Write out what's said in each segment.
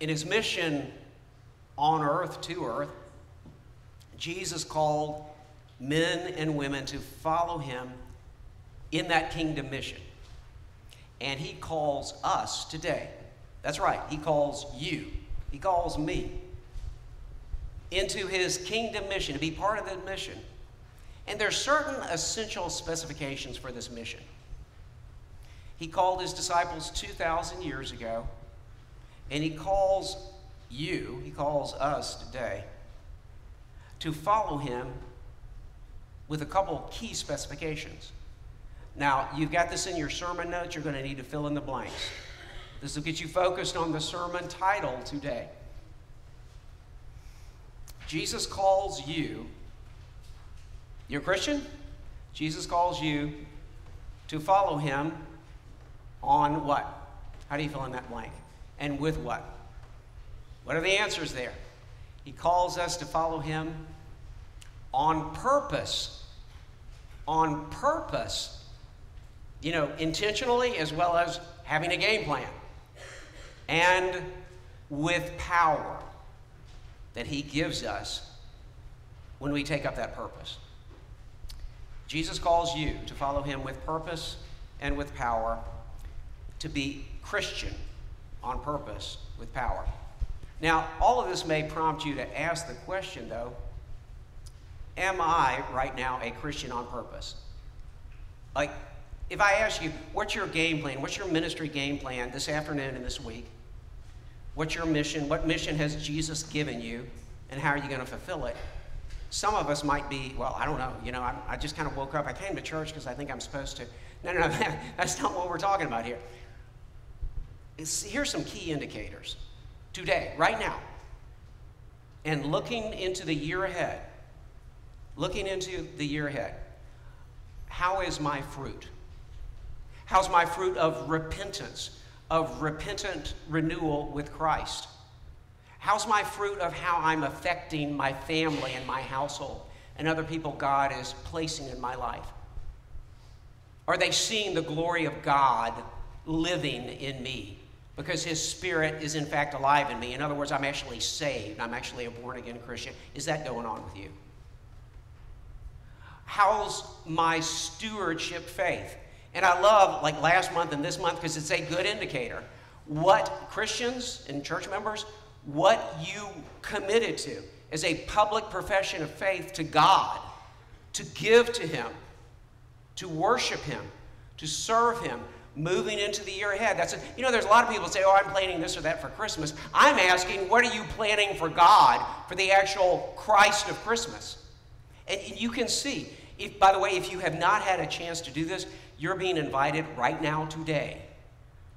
In his mission on earth, to earth, Jesus called men and women to follow him in that kingdom mission. And he calls us today. That's right, he calls you, he calls me into his kingdom mission, to be part of the mission. And there's certain essential specifications for this mission. He called his disciples 2,000 years ago, and he calls you, he calls us today, to follow him with a couple key specifications. Now, you've got this in your sermon notes, you're going to need to fill in the blanks. This will get you focused on the sermon title today. Jesus calls you, you're a Christian? Jesus calls you to follow him on what? How do you fill in that blank? And with what? What are the answers there? He calls us to follow him on purpose. On purpose. You know, intentionally as well as having a game plan. And with power that he gives us when we take up that purpose. Jesus calls you to follow him with purpose and with power, to be Christian on purpose with power. Now, all of this may prompt you to ask the question, though Am I right now a Christian on purpose? Like, if I ask you, what's your game plan? What's your ministry game plan this afternoon and this week? What's your mission? What mission has Jesus given you? And how are you going to fulfill it? Some of us might be, well, I don't know. You know, I, I just kind of woke up. I came to church because I think I'm supposed to. No, no, no. That's not what we're talking about here. Here's some key indicators today, right now, and looking into the year ahead. Looking into the year ahead. How is my fruit? How's my fruit of repentance? of repentant renewal with Christ? How's my fruit of how I'm affecting my family and my household and other people God is placing in my life? Are they seeing the glory of God living in me? Because His Spirit is in fact alive in me. In other words, I'm actually saved. I'm actually a born again Christian. Is that going on with you? How's my stewardship faith? And I love, like last month and this month, because it's a good indicator. What Christians and church members, what you committed to as a public profession of faith to God, to give to Him, to worship Him, to serve Him, moving into the year ahead. That's a, you know, there's a lot of people say, "Oh, I'm planning this or that for Christmas." I'm asking, what are you planning for God for the actual Christ of Christmas? And you can see. If, by the way, if you have not had a chance to do this, you're being invited right now, today,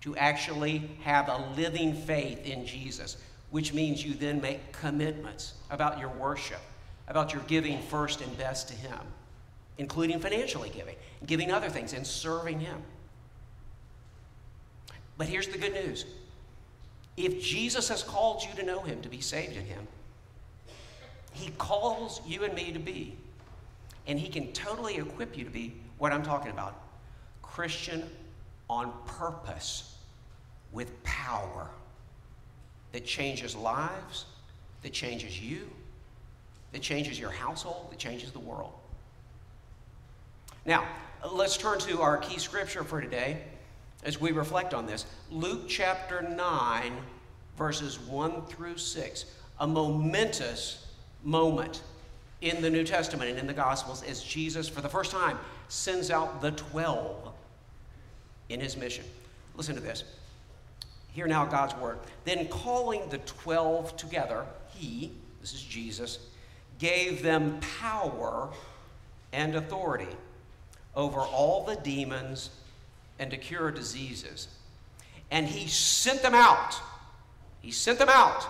to actually have a living faith in Jesus, which means you then make commitments about your worship, about your giving first and best to Him, including financially giving, giving other things, and serving Him. But here's the good news if Jesus has called you to know Him, to be saved in Him, He calls you and me to be. And He can totally equip you to be what I'm talking about Christian on purpose with power that changes lives, that changes you, that changes your household, that changes the world. Now, let's turn to our key scripture for today as we reflect on this. Luke chapter 9, verses 1 through 6. A momentous moment in the New Testament and in the Gospels as Jesus, for the first time, sends out the 12 in his mission. Listen to this. Hear now God's word. Then calling the 12 together, he, this is Jesus, gave them power and authority over all the demons and to cure diseases. And he sent them out. He sent them out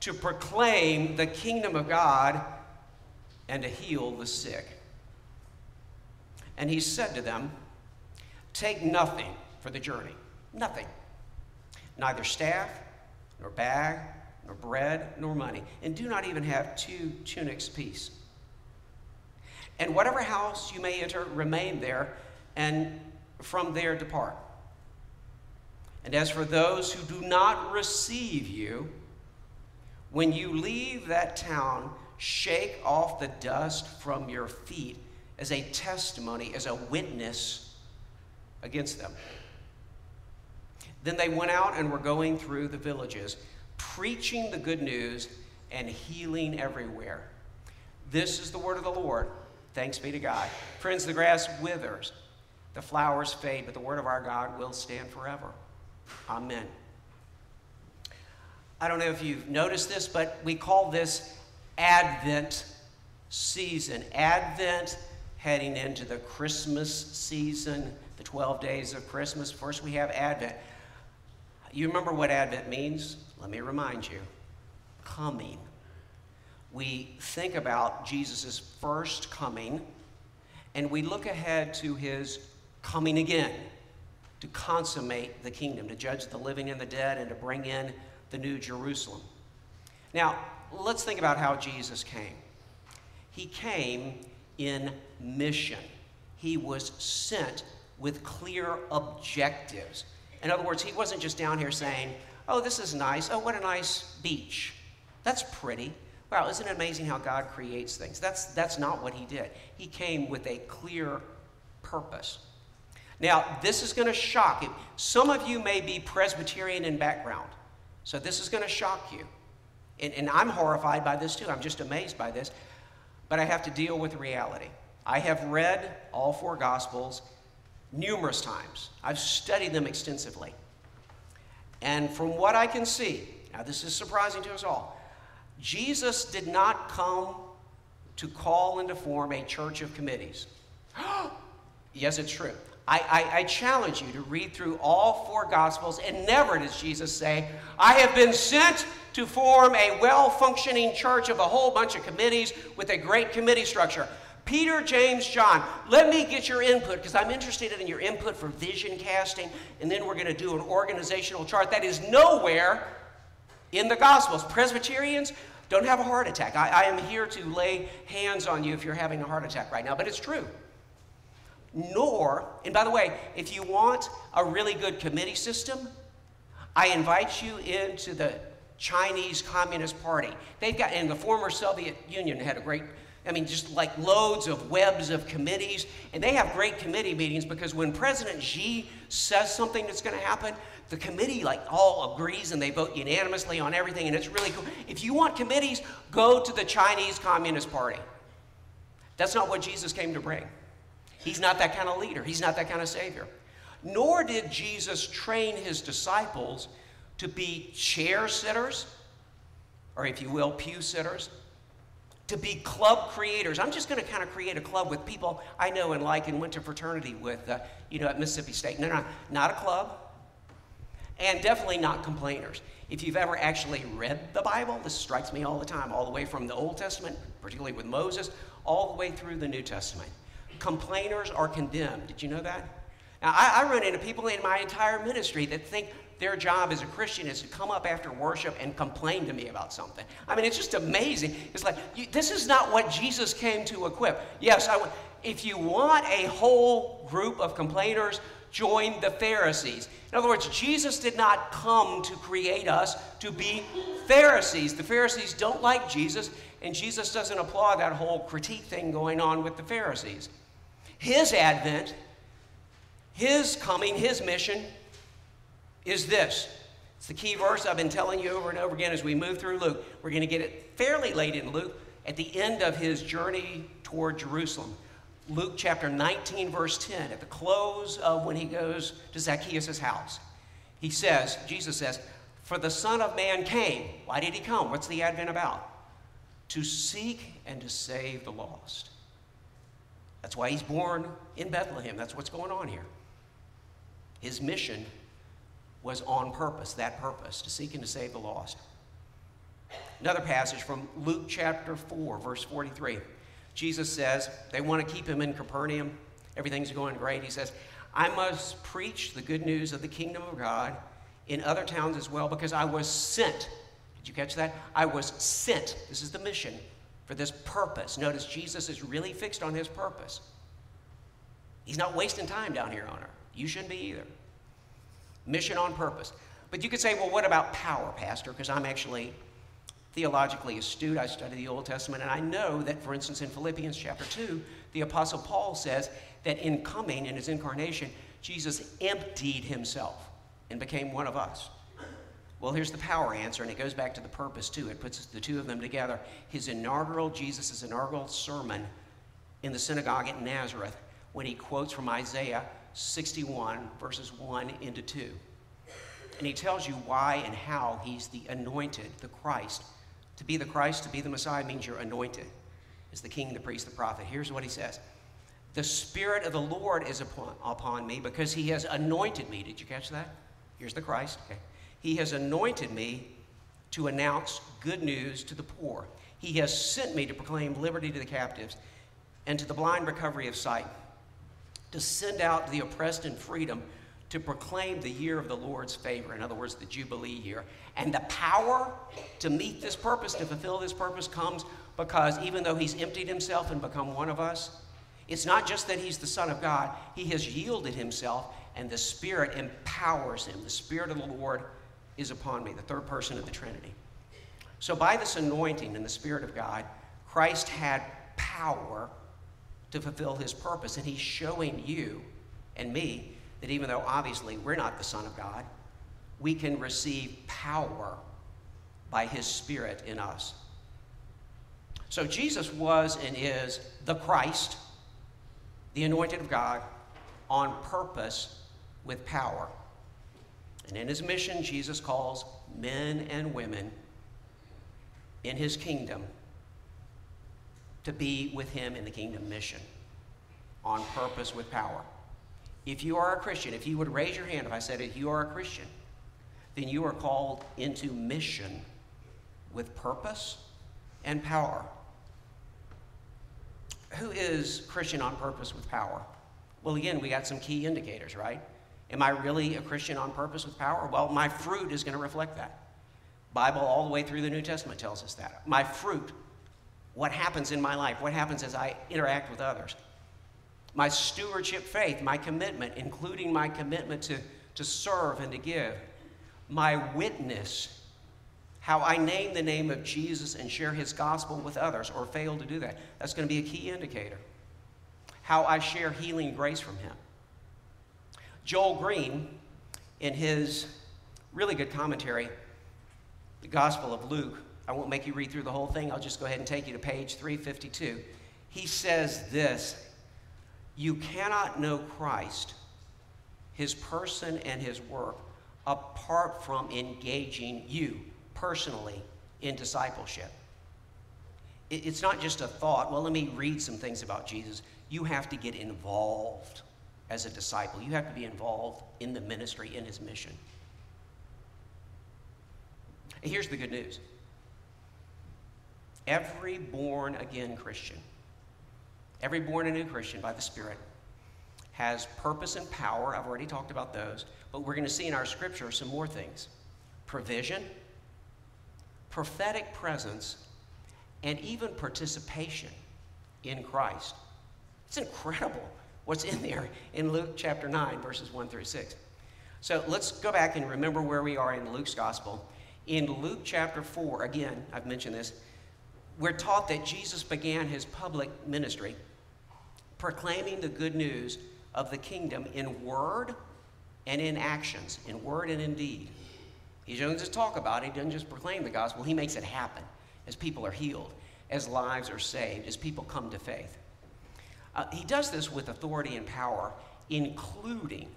to proclaim the kingdom of God and to heal the sick. And he said to them, Take nothing for the journey. Nothing. Neither staff, nor bag, nor bread, nor money. And do not even have two tunics apiece. And whatever house you may enter, remain there, and from there depart. And as for those who do not receive you When you leave that town, shake off the dust from your feet as a testimony, as a witness against them. Then they went out and were going through the villages, preaching the good news and healing everywhere. This is the word of the Lord. Thanks be to God. Friends, the grass withers, the flowers fade, but the word of our God will stand forever. Amen. I don't know if you've noticed this, but we call this Advent season. Advent heading into the Christmas season, the 12 days of Christmas. First, we have Advent. You remember what Advent means? Let me remind you coming. We think about Jesus' first coming, and we look ahead to his coming again to consummate the kingdom, to judge the living and the dead, and to bring in the new Jerusalem. Now, let's think about how Jesus came. He came in mission, he was sent with clear objectives. In other words, he wasn't just down here saying, Oh, this is nice. Oh, what a nice beach. That's pretty. Wow, isn't it amazing how God creates things? That's, that's not what he did. He came with a clear purpose. Now, this is going to shock you. Some of you may be Presbyterian in background, so this is going to shock you. And, and I'm horrified by this too. I'm just amazed by this. But I have to deal with reality. I have read all four Gospels numerous times, I've studied them extensively. And from what I can see, now this is surprising to us all, Jesus did not come to call and to form a church of committees. yes, it's true. I, I, I, challenge you to read through all four Gospels, and never does Jesus say, I have been sent to form a well functioning church of a whole bunch of committees with a great committee structure. Peter, James, John, let me get your input because I'm interested in your input for vision casting, and then we're going to do an organizational chart that is nowhere in the Gospels. Presbyterians, don't have a heart attack. I, I am here to lay hands on you if you're having a heart attack right now, but it's true. Nor, and by the way, if you want a really good committee system, I invite you into the Chinese Communist Party. They've got, and the former Soviet Union had a great I mean, just like loads of webs of committees. And they have great committee meetings because when President Xi says something that's going to happen, the committee like all agrees and they vote unanimously on everything. And it's really cool. If you want committees, go to the Chinese Communist Party. That's not what Jesus came to bring. He's not that kind of leader, he's not that kind of savior. Nor did Jesus train his disciples to be chair sitters, or if you will, pew sitters to be club creators. I'm just going to kind of create a club with people I know and like and went to fraternity with, uh, you know, at Mississippi State. No, no, not a club, and definitely not complainers. If you've ever actually read the Bible, this strikes me all the time, all the way from the Old Testament, particularly with Moses, all the way through the New Testament. Complainers are condemned. Did you know that? Now, I, I run into people in my entire ministry that think their job as a Christian is to come up after worship and complain to me about something. I mean, it's just amazing. It's like, you, this is not what Jesus came to equip. Yes, I, if you want a whole group of complainers, join the Pharisees. In other words, Jesus did not come to create us to be Pharisees. The Pharisees don't like Jesus, and Jesus doesn't applaud that whole critique thing going on with the Pharisees. His advent, his coming, his mission is this. It's the key verse I've been telling you over and over again as we move through Luke. We're going to get it fairly late in Luke at the end of his journey toward Jerusalem. Luke chapter 19, verse 10, at the close of when he goes to Zacchaeus' house. He says, Jesus says, For the Son of Man came. Why did he come? What's the advent about? To seek and to save the lost. That's why he's born in Bethlehem. That's what's going on here. His mission was on purpose, that purpose, to seek and to save the lost. Another passage from Luke chapter 4, verse 43. Jesus says, they want to keep him in Capernaum. Everything's going great. He says, I must preach the good news of the kingdom of God in other towns as well because I was sent. Did you catch that? I was sent. This is the mission for this purpose. Notice Jesus is really fixed on his purpose. He's not wasting time down here on earth. You shouldn't be either. Mission on purpose. But you could say, well, what about power, Pastor? Because I'm actually theologically astute. I study the Old Testament, and I know that, for instance, in Philippians chapter 2, the Apostle Paul says that in coming, in his incarnation, Jesus emptied himself and became one of us. Well, here's the power answer, and it goes back to the purpose too. It puts the two of them together. His inaugural, Jesus' inaugural sermon in the synagogue at Nazareth, when he quotes from Isaiah 61, verses 1 into 2. And he tells you why and how he's the anointed, the Christ. To be the Christ, to be the Messiah means you're anointed as the king, the priest, the prophet. Here's what he says The Spirit of the Lord is upon, upon me because he has anointed me. Did you catch that? Here's the Christ. Okay. He has anointed me to announce good news to the poor. He has sent me to proclaim liberty to the captives and to the blind recovery of sight, to send out the oppressed in freedom, to proclaim the year of the Lord's favor, in other words, the Jubilee year. And the power to meet this purpose, to fulfill this purpose, comes because even though he's emptied himself and become one of us, it's not just that he's the Son of God, he has yielded himself, and the Spirit empowers him. The Spirit of the Lord is upon me, the third person of the Trinity. So, by this anointing and the Spirit of God, Christ had power to fulfill his purpose. And he's showing you and me that even though obviously we're not the Son of God, we can receive power by his Spirit in us. So Jesus was and is the Christ, the anointed of God, on purpose with power. And in his mission, Jesus calls men and women in his kingdom to be with him in the kingdom mission on purpose with power. If you are a Christian, if you would raise your hand if I said if you are a Christian, then you are called into mission with purpose and power. Who is Christian on purpose with power? Well, again, we got some key indicators, right? Am I really a Christian on purpose with power? Well, my fruit is going to reflect that. Bible all the way through the New Testament tells us that. My fruit what happens in my life, what happens as I interact with others. My stewardship faith, my commitment, including my commitment to, to serve and to give. My witness, how I name the name of Jesus and share his gospel with others or fail to do that. That's going to be a key indicator. How I share healing grace from him. Joel Green, in his really good commentary, the Gospel of Luke, I won't make you read through the whole thing. I'll just go ahead and take you to page 352. He says this You cannot know Christ, his person, and his work apart from engaging you personally in discipleship. It's not just a thought, well, let me read some things about Jesus. You have to get involved as a disciple, you have to be involved in the ministry, in his mission. And here's the good news Every born again Christian, every born a new Christian by the Spirit, has purpose and power. I've already talked about those, but we're going to see in our scripture some more things provision, prophetic presence, and even participation in Christ. It's incredible what's in there in Luke chapter 9, verses 1 through 6. So let's go back and remember where we are in Luke's gospel. In Luke chapter 4, again, I've mentioned this, we're taught that Jesus began his public ministry proclaiming the good news of the kingdom in word and in actions, in word and in deed. He doesn't just talk about it, he doesn't just proclaim the gospel, he makes it happen as people are healed, as lives are saved, as people come to faith. Uh, he does this with authority and power, including,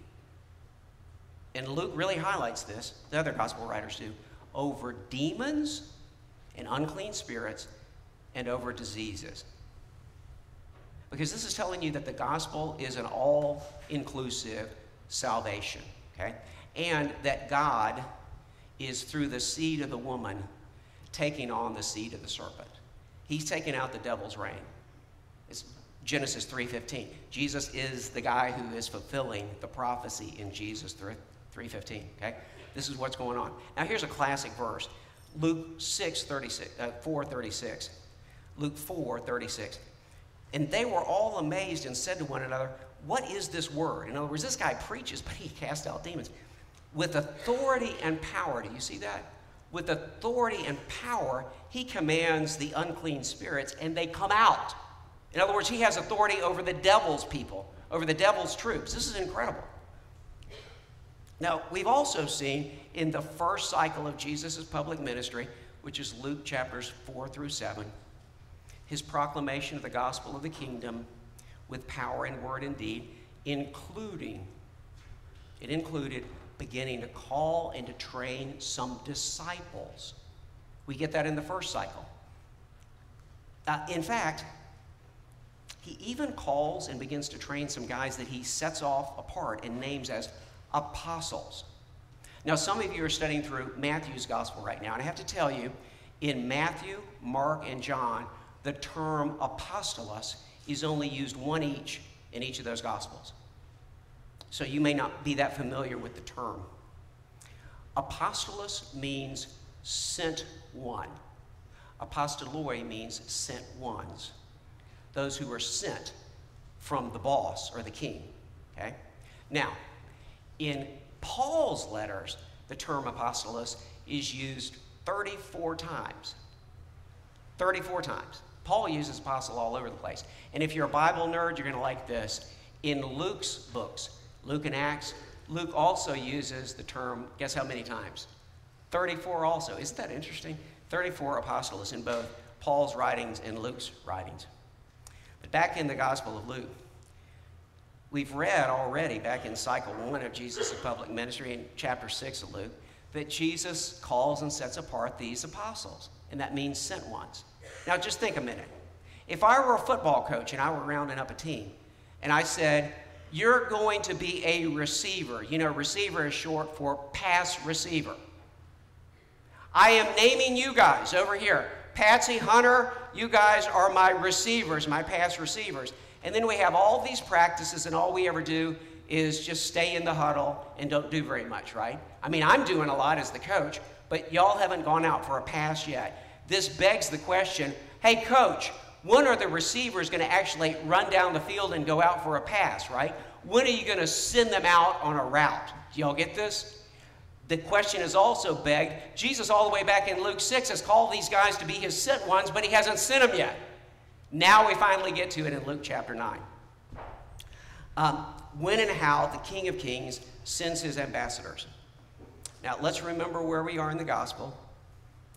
and Luke really highlights this, the other gospel writers do, over demons and unclean spirits and over diseases. Because this is telling you that the gospel is an all inclusive salvation, okay? And that God is through the seed of the woman taking on the seed of the serpent. He's taking out the devil's reign. It's Genesis 3:15. Jesus is the guy who is fulfilling the prophecy in Genesis 3:15, okay? This is what's going on. Now here's a classic verse. Luke 6, 36, uh, 4, 36. Luke 4 36. And they were all amazed and said to one another, What is this word? In other words, this guy preaches, but he casts out demons with authority and power. Do you see that? with authority and power, he commands the unclean spirits and they come out. In other words, he has authority over the devil's people, over the devil's troops. This is incredible. Now, we've also seen in the first cycle of Jesus' public ministry, which is Luke chapters 4 through 7, his proclamation of the gospel of the kingdom with power and word and deed, including, it included beginning to call and to train some disciples. We get that in the first cycle. Uh, in fact, he even calls and begins to train some guys that he sets off apart and names as apostles. Now, some of you are studying through Matthew's gospel right now, and I have to tell you, in Matthew, Mark, and John, the term apostolos is only used one each in each of those gospels. So you may not be that familiar with the term. Apostolos means sent one. Apostoloi means sent ones. Those who are sent from the boss or the king. Okay? Now, in Paul's letters, the term apostolos is used 34 times. 34 times. Paul uses apostle all over the place. And if you're a Bible nerd, you're going to like this. In Luke's books, Luke and Acts, Luke also uses the term, guess how many times? 34 also. Isn't that interesting? 34 apostolos in both Paul's writings and Luke's writings. Back in the Gospel of Luke, we've read already back in cycle one of Jesus' public ministry in chapter 6 of Luke that Jesus calls and sets apart these apostles, and that means sent ones. Now, just think a minute. If I were a football coach and I were rounding up a team, and I said, You're going to be a receiver. You know, receiver is short for pass receiver. I am naming you guys over here. Patsy, Hunter, you guys are my receivers, my pass receivers. And then we have all these practices, and all we ever do is just stay in the huddle and don't do very much, right? I mean, I'm doing a lot as the coach, but y'all haven't gone out for a pass yet. This begs the question hey, coach, when are the receivers going to actually run down the field and go out for a pass, right? When are you going to send them out on a route? Do y'all get this? The question is also begged. Jesus, all the way back in Luke 6, has called these guys to be his sent ones, but he hasn't sent them yet. Now we finally get to it in Luke chapter 9. Um, when and how the King of Kings sends his ambassadors. Now let's remember where we are in the gospel.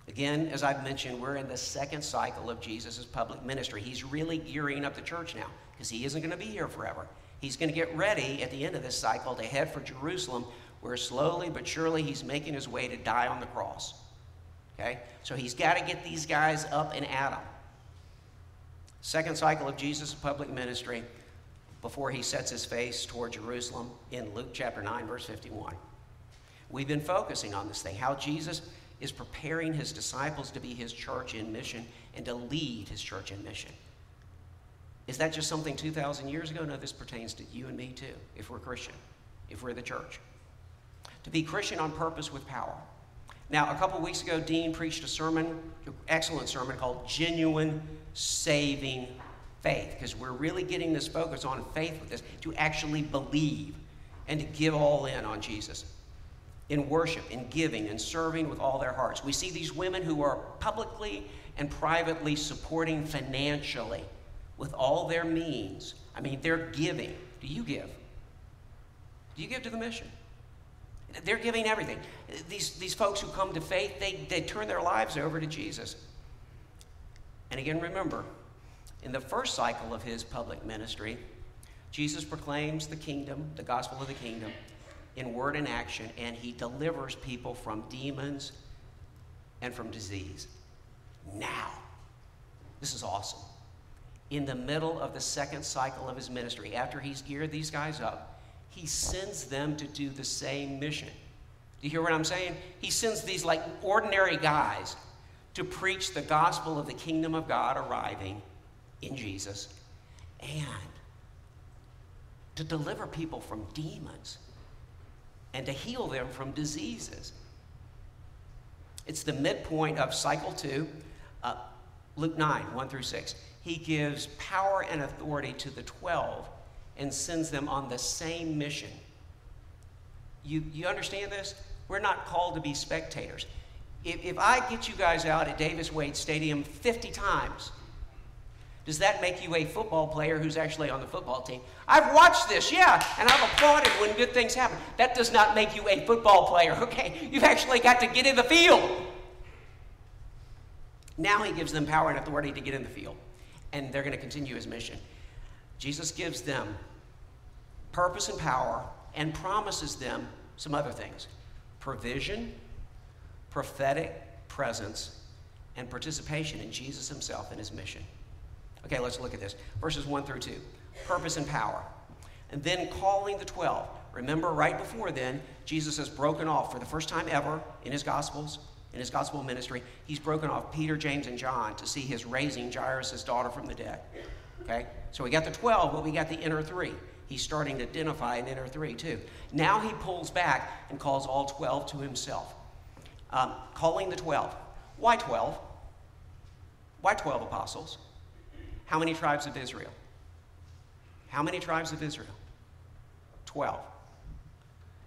Again, as I've mentioned, we're in the second cycle of Jesus' public ministry. He's really gearing up the church now because he isn't going to be here forever. He's going to get ready at the end of this cycle to head for Jerusalem, where slowly but surely he's making his way to die on the cross. Okay? So he's got to get these guys up and at them. Second cycle of Jesus' public ministry before he sets his face toward Jerusalem in Luke chapter 9, verse 51. We've been focusing on this thing, how Jesus is preparing his disciples to be his church in mission and to lead his church in mission. Is that just something 2,000 years ago? No, this pertains to you and me too, if we're Christian, if we're the church. To be Christian on purpose with power. Now, a couple weeks ago, Dean preached a sermon, excellent sermon called Genuine Saving Faith, because we're really getting this focus on faith with this, to actually believe and to give all in on Jesus in worship, in giving, and serving with all their hearts. We see these women who are publicly and privately supporting financially with all their means. I mean, they're giving. Do you give? Do you give to the mission? They're giving everything. These, these folks who come to faith, they, they turn their lives over to Jesus. And again, remember, in the first cycle of his public ministry, Jesus proclaims the kingdom, the gospel of the kingdom, in word and action, and he delivers people from demons and from disease. Now, this is awesome. In the middle of the second cycle of his ministry, after he's geared these guys up, he sends them to do the same mission. Do you hear what I'm saying? He sends these like ordinary guys to preach the gospel of the kingdom of God arriving in Jesus and to deliver people from demons and to heal them from diseases. It's the midpoint of cycle two, uh, Luke 9, 1 through 6. He gives power and authority to the 12 and sends them on the same mission. You, you understand this? We're not called to be spectators. If, if I get you guys out at Davis Wade Stadium 50 times, does that make you a football player who's actually on the football team? I've watched this, yeah, and I've applauded when good things happen. That does not make you a football player, okay? You've actually got to get in the field. Now he gives them power and authority to get in the field, and they're going to continue his mission. Jesus gives them purpose and power and promises them some other things provision, prophetic presence, and participation in Jesus himself and his mission. Okay, let's look at this. Verses 1 through 2. Purpose and power. And then calling the 12. Remember, right before then, Jesus has broken off for the first time ever in his Gospels, in his gospel ministry, he's broken off Peter, James, and John to see his raising Jairus' daughter from the dead. Okay? So we got the 12, but we got the inner three. He's starting to identify an inner three, too. Now he pulls back and calls all 12 to himself. Um, calling the 12. Why 12? Why 12 apostles? How many tribes of Israel? How many tribes of Israel? 12.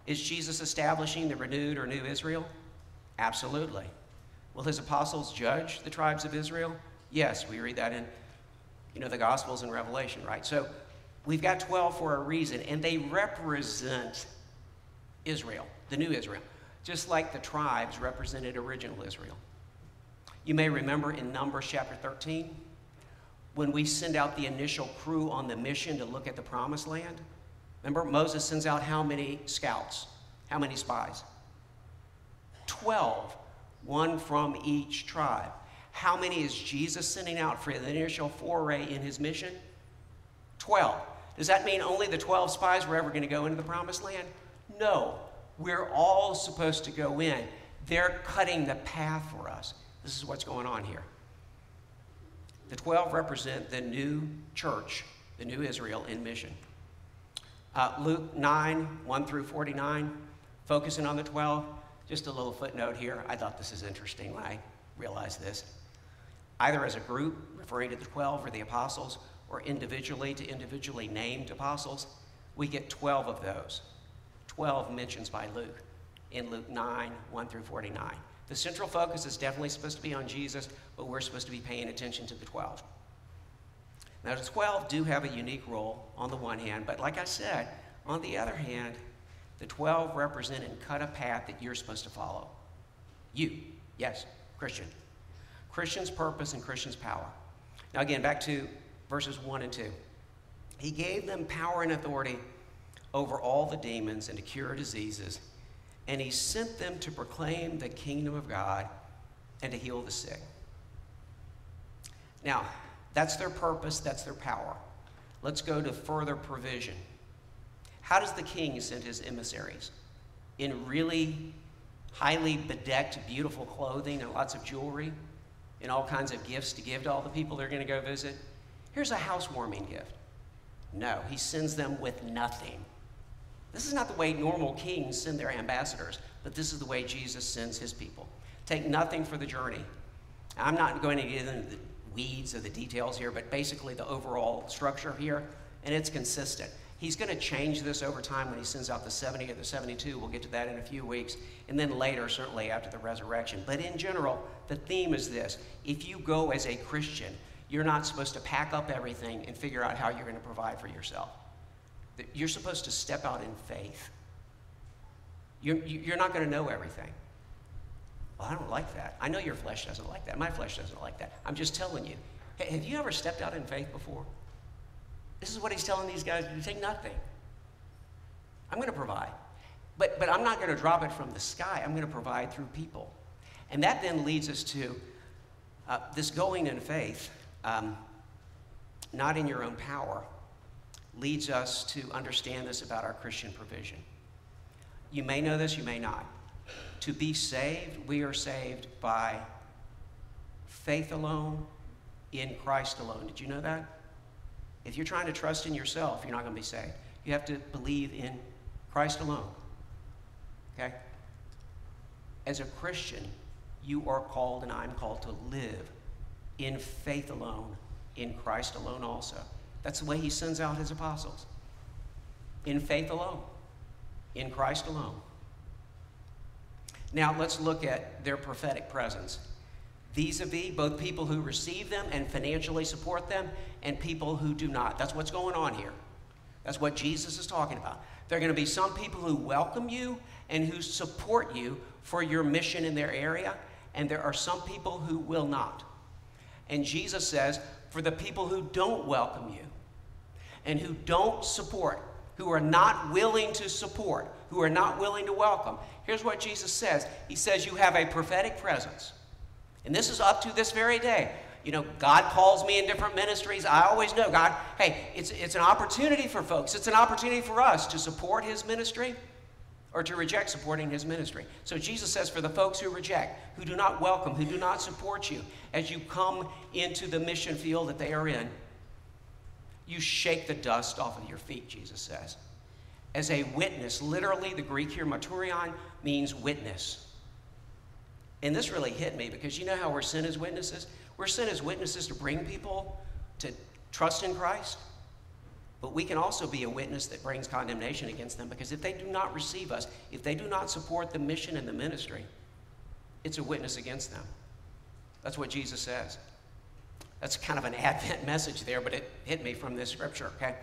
Is Jesus establishing the renewed or new Israel? Absolutely. Will his apostles judge the tribes of Israel? Yes, we read that in you know the Gospels and Revelation, right? So we've got 12 for a reason, and they represent Israel, the new Israel, just like the tribes represented original Israel. You may remember in Numbers chapter 13, when we send out the initial crew on the mission to look at the promised land. Remember, Moses sends out how many scouts? How many spies? 12, one from each tribe. How many is Jesus sending out for the initial foray in his mission? 12. Does that mean only the 12 spies were ever going to go into the promised land? No. We're all supposed to go in. They're cutting the path for us. This is what's going on here. The 12 represent the new church, the new Israel in mission. Uh, Luke 9, 1 through 49, focusing on the 12. Just a little footnote here. I thought this is interesting when I realized this. Either as a group, referring to the 12 or the apostles, or individually to individually named apostles, we get 12 of those. 12 mentions by Luke in Luke 9, 1 through 49. The central focus is definitely supposed to be on Jesus, but we're supposed to be paying attention to the 12. Now, the 12 do have a unique role on the one hand, but like I said, on the other hand, the 12 represent and cut a path that you're supposed to follow. You, yes, Christian. Christian's purpose and Christian's power. Now, again, back to verses 1 and 2. He gave them power and authority over all the demons and to cure diseases and he sent them to proclaim the kingdom of God and to heal the sick. Now, that's their purpose, that's their power. Let's go to further provision. How does the king send his emissaries? In really highly bedecked, beautiful clothing and lots of jewelry, and all kinds of gifts to give to all the people they're going to go visit? Here's a housewarming gift. No, he sends them with nothing. This is not the way normal kings send their ambassadors, but this is the way Jesus sends his people. Take nothing for the journey. I'm not going to get into the weeds of the details here, but basically the overall structure here, and it's consistent. He's going to change this over time when he sends out the 70 or the 72. We'll get to that in a few weeks. And then later, certainly after the resurrection. But in general, the theme is this if you go as a Christian, you're not supposed to pack up everything and figure out how you're going to provide for yourself. You're supposed to step out in faith. You're, you're not going to know everything. Well, I don't like that. I know your flesh doesn't like that. My flesh doesn't like that. I'm just telling you. Hey, have you ever stepped out in faith before? This is what he's telling these guys you take nothing. I'm going to provide. But, but I'm not going to drop it from the sky. I'm going to provide through people. And that then leads us to uh, this going in faith, um, not in your own power, leads us to understand this about our Christian provision. You may know this, you may not. To be saved, we are saved by faith alone, in Christ alone. Did you know that? If you're trying to trust in yourself, you're not going to be saved. You have to believe in Christ alone. Okay? As a Christian, you are called, and I'm called to live in faith alone, in Christ alone also. That's the way he sends out his apostles. In faith alone, in Christ alone. Now let's look at their prophetic presence vis a vis both people who receive them and financially support them and people who do not. That's what's going on here. That's what Jesus is talking about. There are going to be some people who welcome you and who support you for your mission in their area, and there are some people who will not. And Jesus says, for the people who don't welcome you and who don't support, who are not willing to support, who are not willing to welcome, here's what Jesus says He says, You have a prophetic presence. And this is up to this very day. You know, God calls me in different ministries. I always know, God, hey, it's, it's an opportunity for folks. It's an opportunity for us to support His ministry or to reject supporting His ministry. So Jesus says, for the folks who reject, who do not welcome, who do not support you, as you come into the mission field that they are in, you shake the dust off of your feet, Jesus says. As a witness, literally, the Greek here, marturion, means witness. And this really hit me because you know how we're sent as witnesses? We're sent as witnesses to bring people to trust in Christ. But we can also be a witness that brings condemnation against them because if they do not receive us, if they do not support the mission and the ministry, it's a witness against them. That's what Jesus says. That's kind of an Advent message there, but it hit me from this scripture, okay?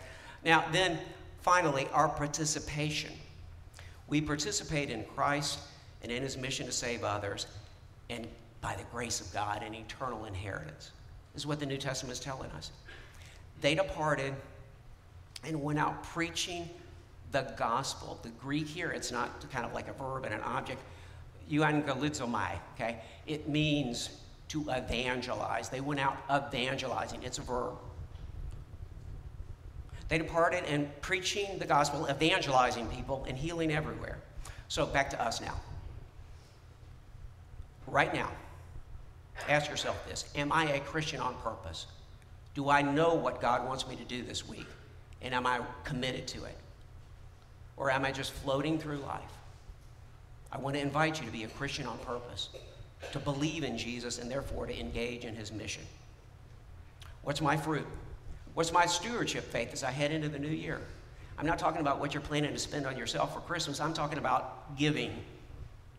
Now, then, finally, our participation. We participate in Christ and in his mission to save others, and by the grace of God, an eternal inheritance. Is what the New Testament is telling us. They departed and went out preaching the gospel. The Greek here, it's not kind of like a verb and an object. Euangelizomai, okay? It means to evangelize. They went out evangelizing. It's a verb. They departed and preaching the gospel, evangelizing people, and healing everywhere. So back to us now. Right now, ask yourself this Am I a Christian on purpose? Do I know what God wants me to do this week? And am I committed to it? Or am I just floating through life? I want to invite you to be a Christian on purpose, to believe in Jesus and therefore to engage in his mission. What's my fruit? What's my stewardship faith as I head into the new year? I'm not talking about what you're planning to spend on yourself for Christmas. I'm talking about giving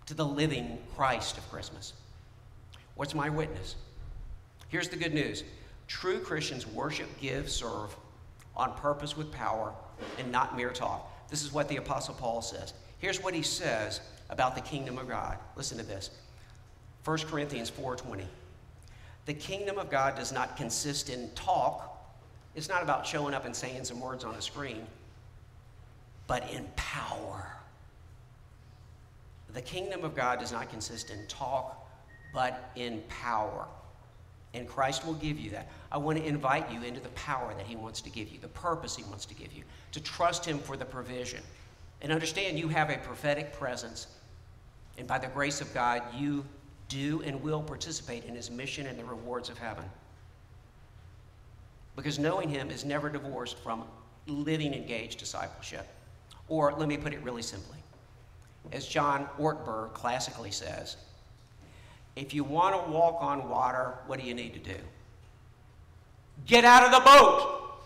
to the living Christ of Christmas. What's my witness? Here's the good news true Christians worship, give, serve on purpose with power and not mere talk. This is what the Apostle Paul says. Here's what he says about the kingdom of God. Listen to this 1 Corinthians 4:20. The kingdom of God does not consist in talk. It's not about showing up and saying some words on a screen, but in power. The kingdom of God does not consist in talk, but in power. And Christ will give you that. I want to invite you into the power that He wants to give you, the purpose He wants to give you, to trust Him for the provision. And understand you have a prophetic presence. And by the grace of God, you do and will participate in His mission and the rewards of heaven. Because knowing Him is never divorced from living engaged discipleship. Or let me put it really simply. As John Ortberg classically says, if you want to walk on water, what do you need to do? Get out of the boat.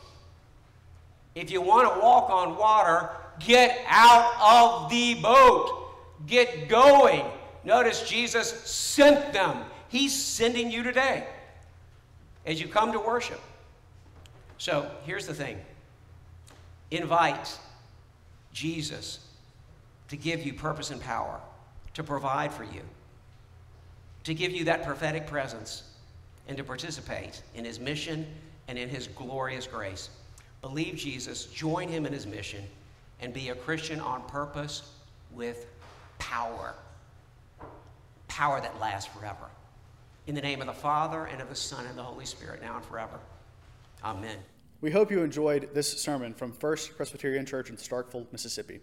If you want to walk on water, get out of the boat. Get going. Notice Jesus sent them. He's sending you today as you come to worship. So here's the thing invite Jesus to give you purpose and power, to provide for you to give you that prophetic presence and to participate in his mission and in his glorious grace. Believe Jesus, join him in his mission, and be a Christian on purpose with power. Power that lasts forever. In the name of the Father, and of the Son, and the Holy Spirit, now and forever. Amen. We hope you enjoyed this sermon from First Presbyterian Church in Starkville, Mississippi.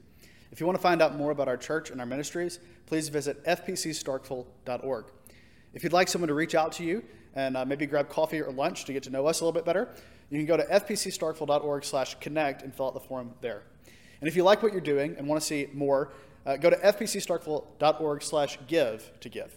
If you want to find out more about our church and our ministries, please visit fpcstarkville.org. If you'd like someone to reach out to you and uh, maybe grab coffee or lunch to get to know us a little bit better, you can go to fpcstarkville.org slash connect and fill out the form there. And if you like what you're doing and want to see more, uh, go to fpcstarkville.org slash give to give.